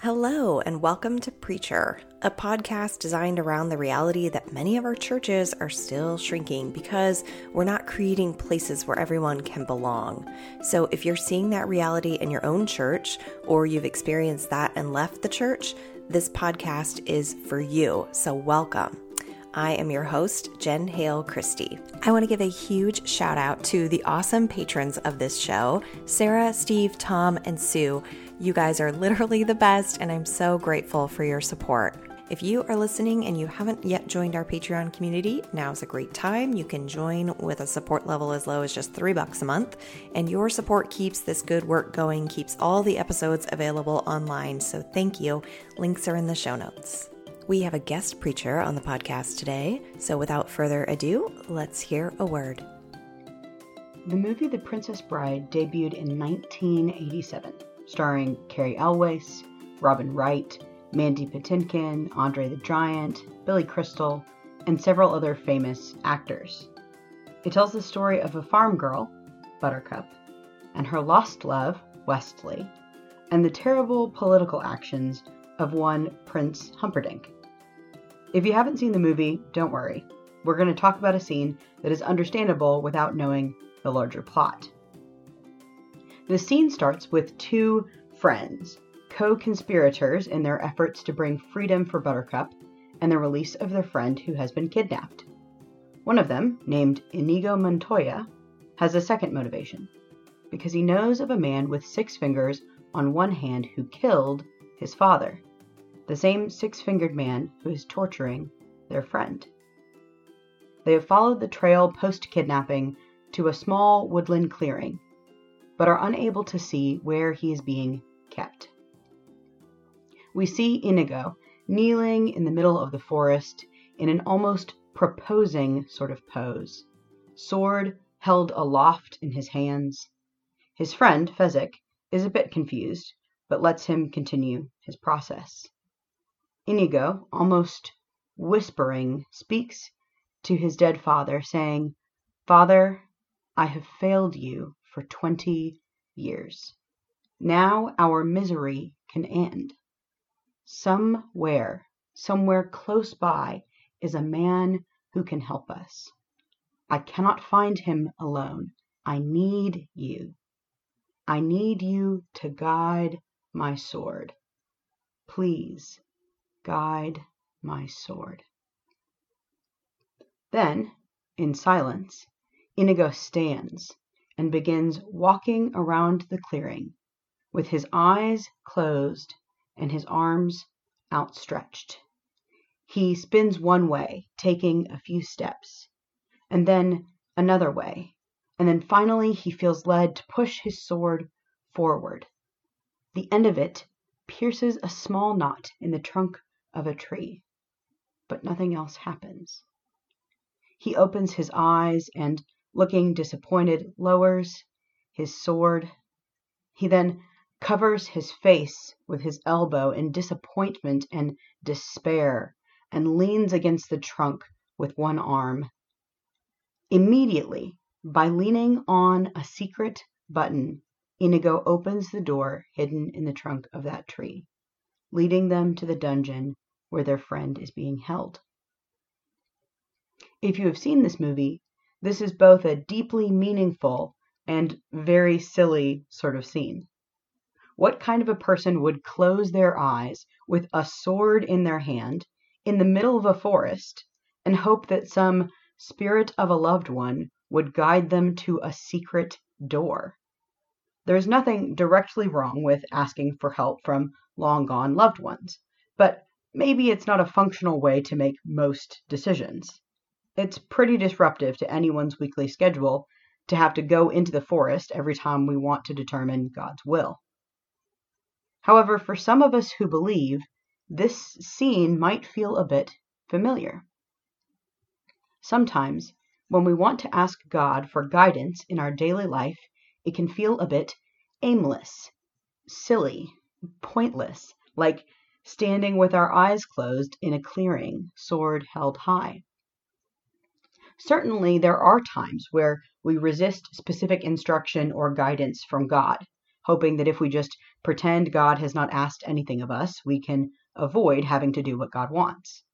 Hello, and welcome to Preacher, a podcast designed around the reality that many of our churches are still shrinking because we're not creating places where everyone can belong. So, if you're seeing that reality in your own church, or you've experienced that and left the church, this podcast is for you. So, welcome. I am your host, Jen Hale Christie. I want to give a huge shout out to the awesome patrons of this show Sarah, Steve, Tom, and Sue you guys are literally the best, and I'm so grateful for your support. If you are listening and you haven't yet joined our Patreon community, now's a great time. You can join with a support level as low as just three bucks a month, and your support keeps this good work going, keeps all the episodes available online. So thank you. Links are in the show notes. We have a guest preacher on the podcast today, so without further ado, let's hear a word. The movie The Princess Bride debuted in 1987 starring Cary Elwes, Robin Wright, Mandy Patinkin, Andre the Giant, Billy Crystal, and several other famous actors. It tells the story of a farm girl, Buttercup, and her lost love, Westley, and the terrible political actions of one Prince Humperdinck. If you haven't seen the movie, don't worry. We're going to talk about a scene that is understandable without knowing the larger plot. The scene starts with two friends, co conspirators in their efforts to bring freedom for Buttercup and the release of their friend who has been kidnapped. One of them, named Inigo Montoya, has a second motivation because he knows of a man with six fingers on one hand who killed his father, the same six fingered man who is torturing their friend. They have followed the trail post kidnapping to a small woodland clearing but are unable to see where he is being kept. We see Inigo kneeling in the middle of the forest in an almost proposing sort of pose, sword held aloft in his hands. His friend, Fezzik, is a bit confused, but lets him continue his process. Inigo, almost whispering, speaks to his dead father, saying, Father, I have failed you for twenty years. Now our misery can end. Somewhere, somewhere close by, is a man who can help us. I cannot find him alone. I need you. I need you to guide my sword. Please guide my sword. Then, in silence, Inigo stands and begins walking around the clearing, with his eyes closed and his arms outstretched. He spins one way, taking a few steps, and then another way, and then finally he feels led to push his sword forward. The end of it pierces a small knot in the trunk of a tree, but nothing else happens. He opens his eyes and looking disappointed, lowers his sword. He then covers his face with his elbow in disappointment and despair and leans against the trunk with one arm. Immediately, by leaning on a secret button, Inigo opens the door hidden in the trunk of that tree, leading them to the dungeon where their friend is being held. If you have seen this movie, this is both a deeply meaningful and very silly sort of scene. What kind of a person would close their eyes with a sword in their hand in the middle of a forest and hope that some spirit of a loved one would guide them to a secret door? There's nothing directly wrong with asking for help from long gone loved ones, but maybe it's not a functional way to make most decisions. It's pretty disruptive to anyone's weekly schedule to have to go into the forest every time we want to determine God's will. However, for some of us who believe, this scene might feel a bit familiar. Sometimes, when we want to ask God for guidance in our daily life, it can feel a bit aimless, silly, pointless, like standing with our eyes closed in a clearing, sword held high. Certainly, there are times where we resist specific instruction or guidance from God, hoping that if we just pretend God has not asked anything of us, we can avoid having to do what God wants.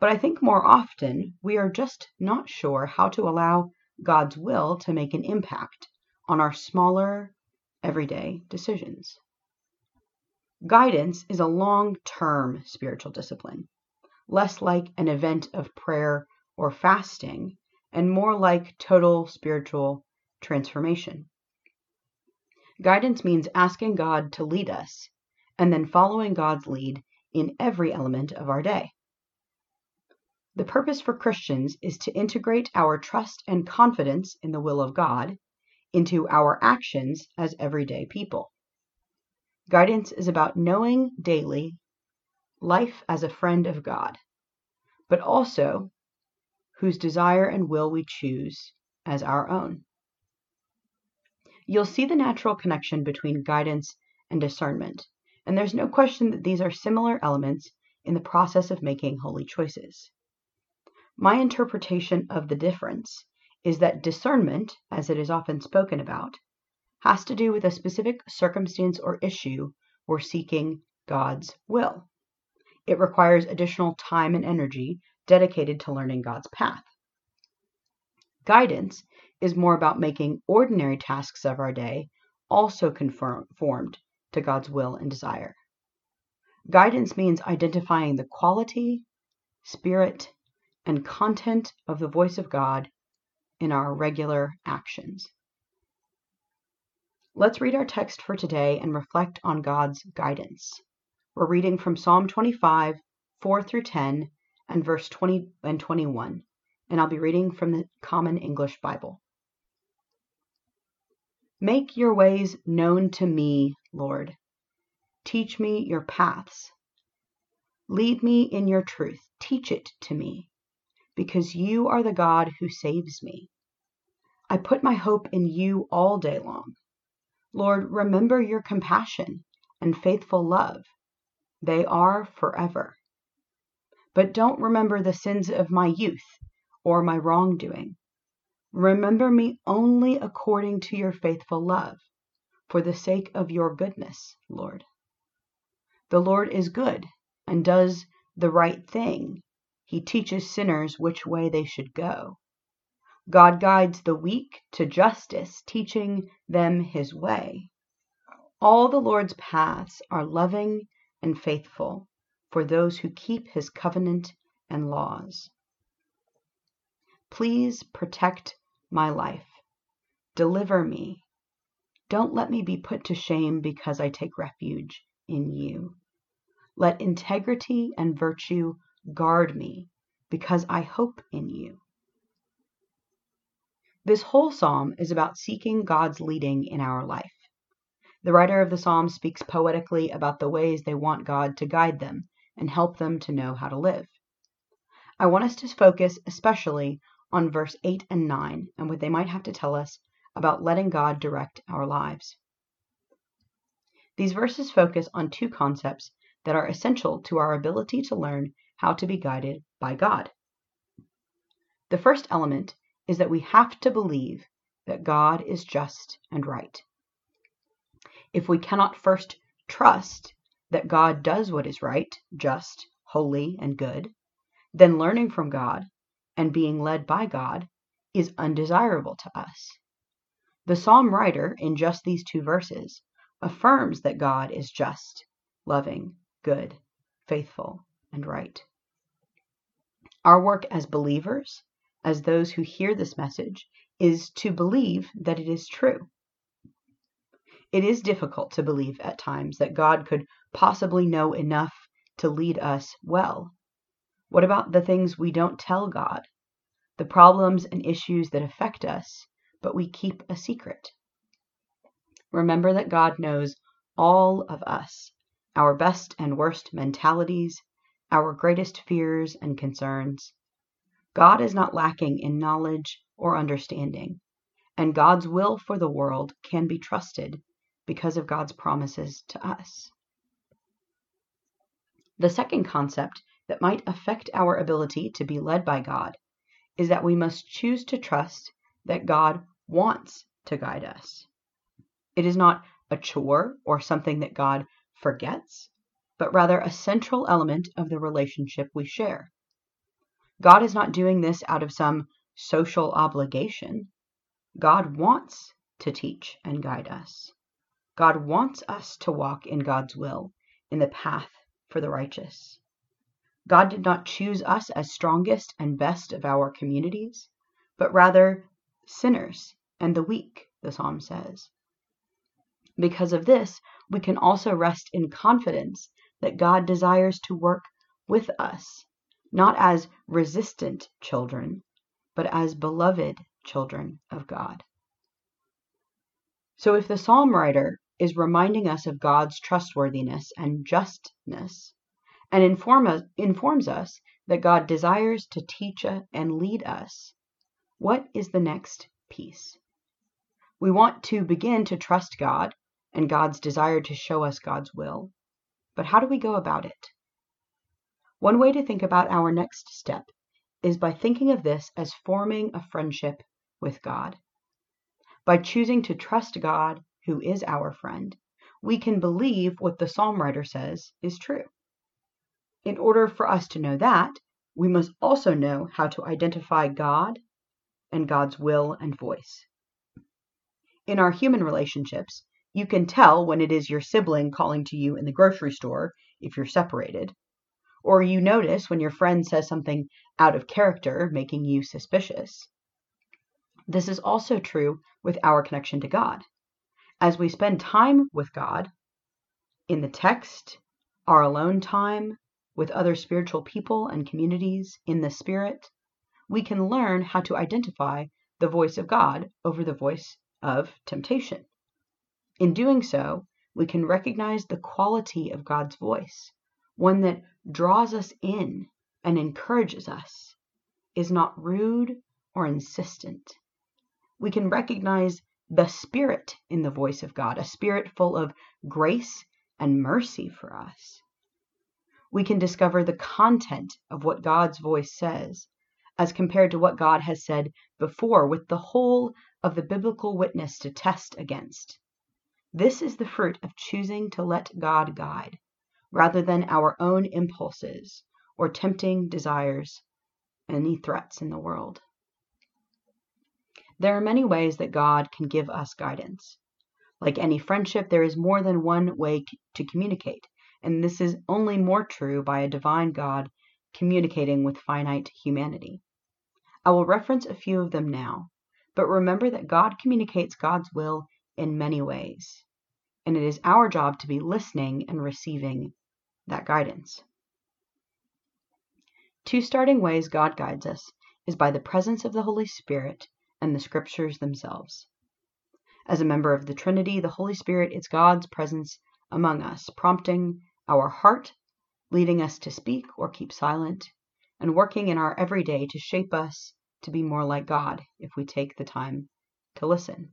But I think more often we are just not sure how to allow God's will to make an impact on our smaller, everyday decisions. Guidance is a long term spiritual discipline, less like an event of prayer or fasting, and more like total spiritual transformation. Guidance means asking God to lead us and then following God's lead in every element of our day. The purpose for Christians is to integrate our trust and confidence in the will of God into our actions as everyday people. Guidance is about knowing daily life as a friend of God, but also whose desire and will we choose as our own. You'll see the natural connection between guidance and discernment, and there's no question that these are similar elements in the process of making holy choices. My interpretation of the difference is that discernment, as it is often spoken about, has to do with a specific circumstance or issue we're seeking God's will. It requires additional time and energy dedicated to learning God's path. Guidance is more about making ordinary tasks of our day also conformed to God's will and desire. Guidance means identifying the quality, spirit, and content of the voice of God in our regular actions. Let's read our text for today and reflect on God's guidance. We're reading from Psalm 25, 4 through 10, and verse 20 and 21, and I'll be reading from the Common English Bible. Make your ways known to me, Lord. Teach me your paths. Lead me in your truth. Teach it to me, because you are the God who saves me. I put my hope in you all day long. Lord, remember your compassion and faithful love. They are forever. But don't remember the sins of my youth or my wrongdoing. Remember me only according to your faithful love, for the sake of your goodness, Lord. The Lord is good and does the right thing. He teaches sinners which way they should go. God guides the weak to justice, teaching them his way. All the Lord's paths are loving and faithful for those who keep his covenant and laws. Please protect my life. Deliver me. Don't let me be put to shame because I take refuge in you. Let integrity and virtue guard me because I hope in you. This whole psalm is about seeking God's leading in our life. The writer of the psalm speaks poetically about the ways they want God to guide them and help them to know how to live. I want us to focus especially on verse 8 and 9 and what they might have to tell us about letting God direct our lives. These verses focus on two concepts that are essential to our ability to learn how to be guided by God. The first element is that we have to believe that God is just and right. If we cannot first trust that God does what is right, just, holy, and good, then learning from God and being led by God is undesirable to us. The psalm writer, in just these two verses, affirms that God is just, loving, good, faithful, and right. Our work as believers, as those who hear this message, is to believe that it is true. It is difficult to believe at times that God could possibly know enough to lead us well. What about the things we don't tell God? The problems and issues that affect us, but we keep a secret. Remember that God knows all of us, our best and worst mentalities, our greatest fears and concerns. God is not lacking in knowledge or understanding, and God's will for the world can be trusted because of God's promises to us. The second concept that might affect our ability to be led by God is that we must choose to trust that God wants to guide us. It is not a chore or something that God forgets, but rather a central element of the relationship we share. God is not doing this out of some social obligation. God wants to teach and guide us. God wants us to walk in God's will, in the path for the righteous. God did not choose us as strongest and best of our communities, but rather sinners and the weak, the psalm says. Because of this, we can also rest in confidence that God desires to work with us, not as resistant children, but as beloved children of God. So if the psalm writer is reminding us of God's trustworthiness and justness, and inform us, informs us that God desires to teach and lead us, what is the next piece? We want to begin to trust God and God's desire to show us God's will. But how do we go about it? One way to think about our next step is by thinking of this as forming a friendship with God. By choosing to trust God, who is our friend, we can believe what the psalm writer says is true. In order for us to know that, we must also know how to identify God and God's will and voice. In our human relationships, you can tell when it is your sibling calling to you in the grocery store if you're separated. Or you notice when your friend says something out of character, making you suspicious. This is also true with our connection to God. As we spend time with God, in the text, our alone time, with other spiritual people and communities, in the Spirit, we can learn how to identify the voice of God over the voice of temptation. In doing so, we can recognize the quality of God's voice, one that draws us in and encourages us, is not rude or insistent. We can recognize the spirit in the voice of God, a spirit full of grace and mercy for us. We can discover the content of what God's voice says as compared to what God has said before, with the whole of the biblical witness to test against. This is the fruit of choosing to let God guide, rather than our own impulses or tempting desires, any threats in the world. There are many ways that God can give us guidance. Like any friendship, there is more than one way to communicate, and this is only more true by a divine God communicating with finite humanity. I will reference a few of them now, but remember that God communicates God's will in many ways, and it is our job to be listening and receiving that guidance. Two starting ways God guides us is by the presence of the Holy Spirit and the scriptures themselves. As a member of the Trinity, the Holy Spirit is God's presence among us, prompting our heart, leading us to speak or keep silent, and working in our everyday to shape us to be more like God if we take the time to listen.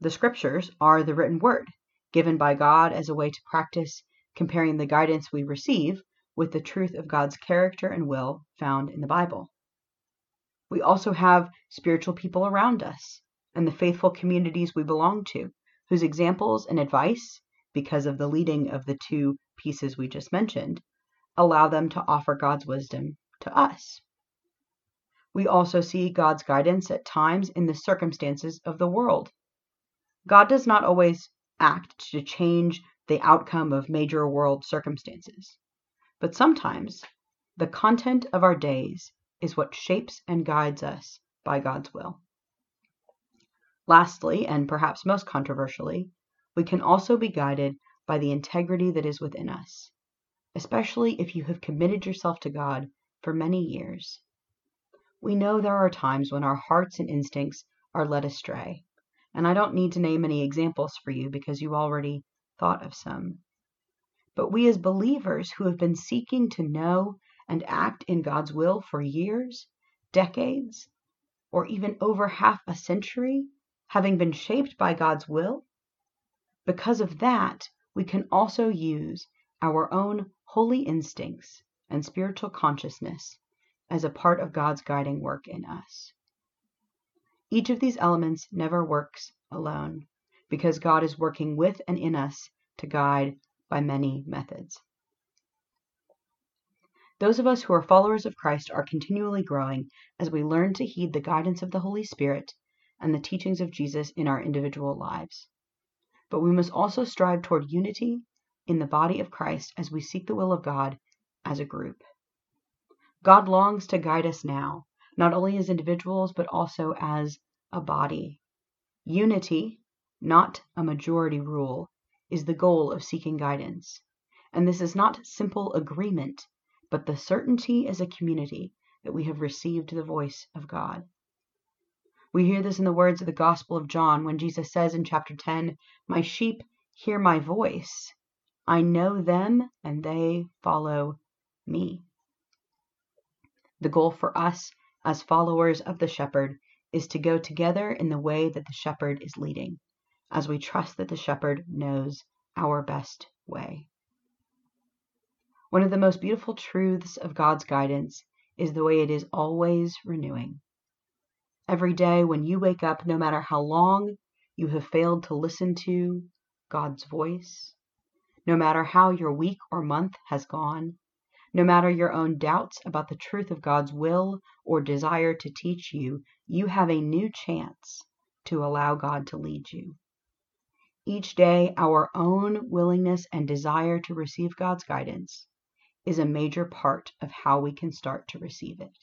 The scriptures are the written word, given by God as a way to practice comparing the guidance we receive with the truth of God's character and will found in the Bible. We also have spiritual people around us and the faithful communities we belong to, whose examples and advice, because of the leading of the two pieces we just mentioned, allow them to offer God's wisdom to us. We also see God's guidance at times in the circumstances of the world. God does not always act to change the outcome of major world circumstances, but sometimes the content of our days is what shapes and guides us by God's will. Lastly, and perhaps most controversially, we can also be guided by the integrity that is within us, especially if you have committed yourself to God for many years. We know there are times when our hearts and instincts are led astray, and I don't need to name any examples for you because you already thought of some. But we as believers who have been seeking to know and act in God's will for years, decades, or even over half a century, having been shaped by God's will, because of that, we can also use our own holy instincts and spiritual consciousness as a part of God's guiding work in us. Each of these elements never works alone, because God is working with and in us to guide by many methods. Those of us who are followers of Christ are continually growing as we learn to heed the guidance of the Holy Spirit and the teachings of Jesus in our individual lives. But we must also strive toward unity in the body of Christ as we seek the will of God as a group. God longs to guide us now, not only as individuals, but also as a body. Unity, not a majority rule, is the goal of seeking guidance. And this is not simple agreement but the certainty as a community that we have received the voice of God. We hear this in the words of the Gospel of John when Jesus says in chapter 10, My sheep hear my voice. I know them and they follow me. The goal for us as followers of the shepherd is to go together in the way that the shepherd is leading, as we trust that the shepherd knows our best way. One of the most beautiful truths of God's guidance is the way it is always renewing. Every day when you wake up, no matter how long you have failed to listen to God's voice, no matter how your week or month has gone, no matter your own doubts about the truth of God's will or desire to teach you, you have a new chance to allow God to lead you. Each day, our own willingness and desire to receive God's guidance is a major part of how we can start to receive it.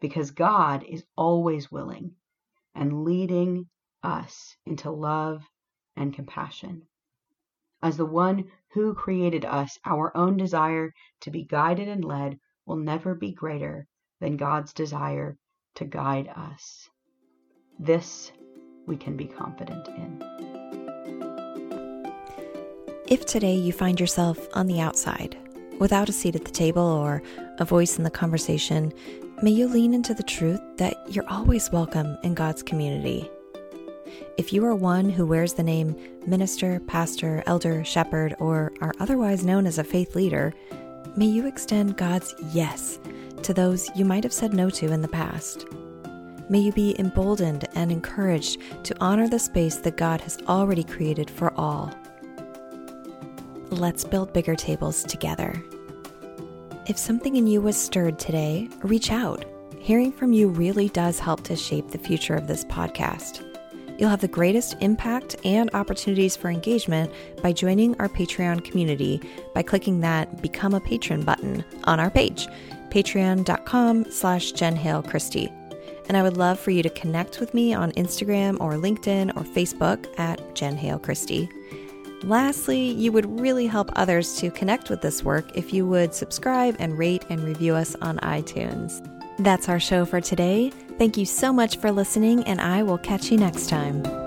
Because God is always willing and leading us into love and compassion. As the one who created us, our own desire to be guided and led will never be greater than God's desire to guide us. This we can be confident in. If today you find yourself on the outside, without a seat at the table or a voice in the conversation, may you lean into the truth that you're always welcome in God's community. If you are one who wears the name minister, pastor, elder, shepherd, or are otherwise known as a faith leader, may you extend God's yes to those you might have said no to in the past. May you be emboldened and encouraged to honor the space that God has already created for all. Let's build bigger tables together. If something in you was stirred today, reach out. Hearing from you really does help to shape the future of this podcast. You'll have the greatest impact and opportunities for engagement by joining our Patreon community by clicking that Become a Patron button on our page, patreon.com slash Jen Hale Christie. And I would love for you to connect with me on Instagram or LinkedIn or Facebook at Jen Hale Christie. Lastly, you would really help others to connect with this work if you would subscribe and rate and review us on iTunes. That's our show for today. Thank you so much for listening, and I will catch you next time.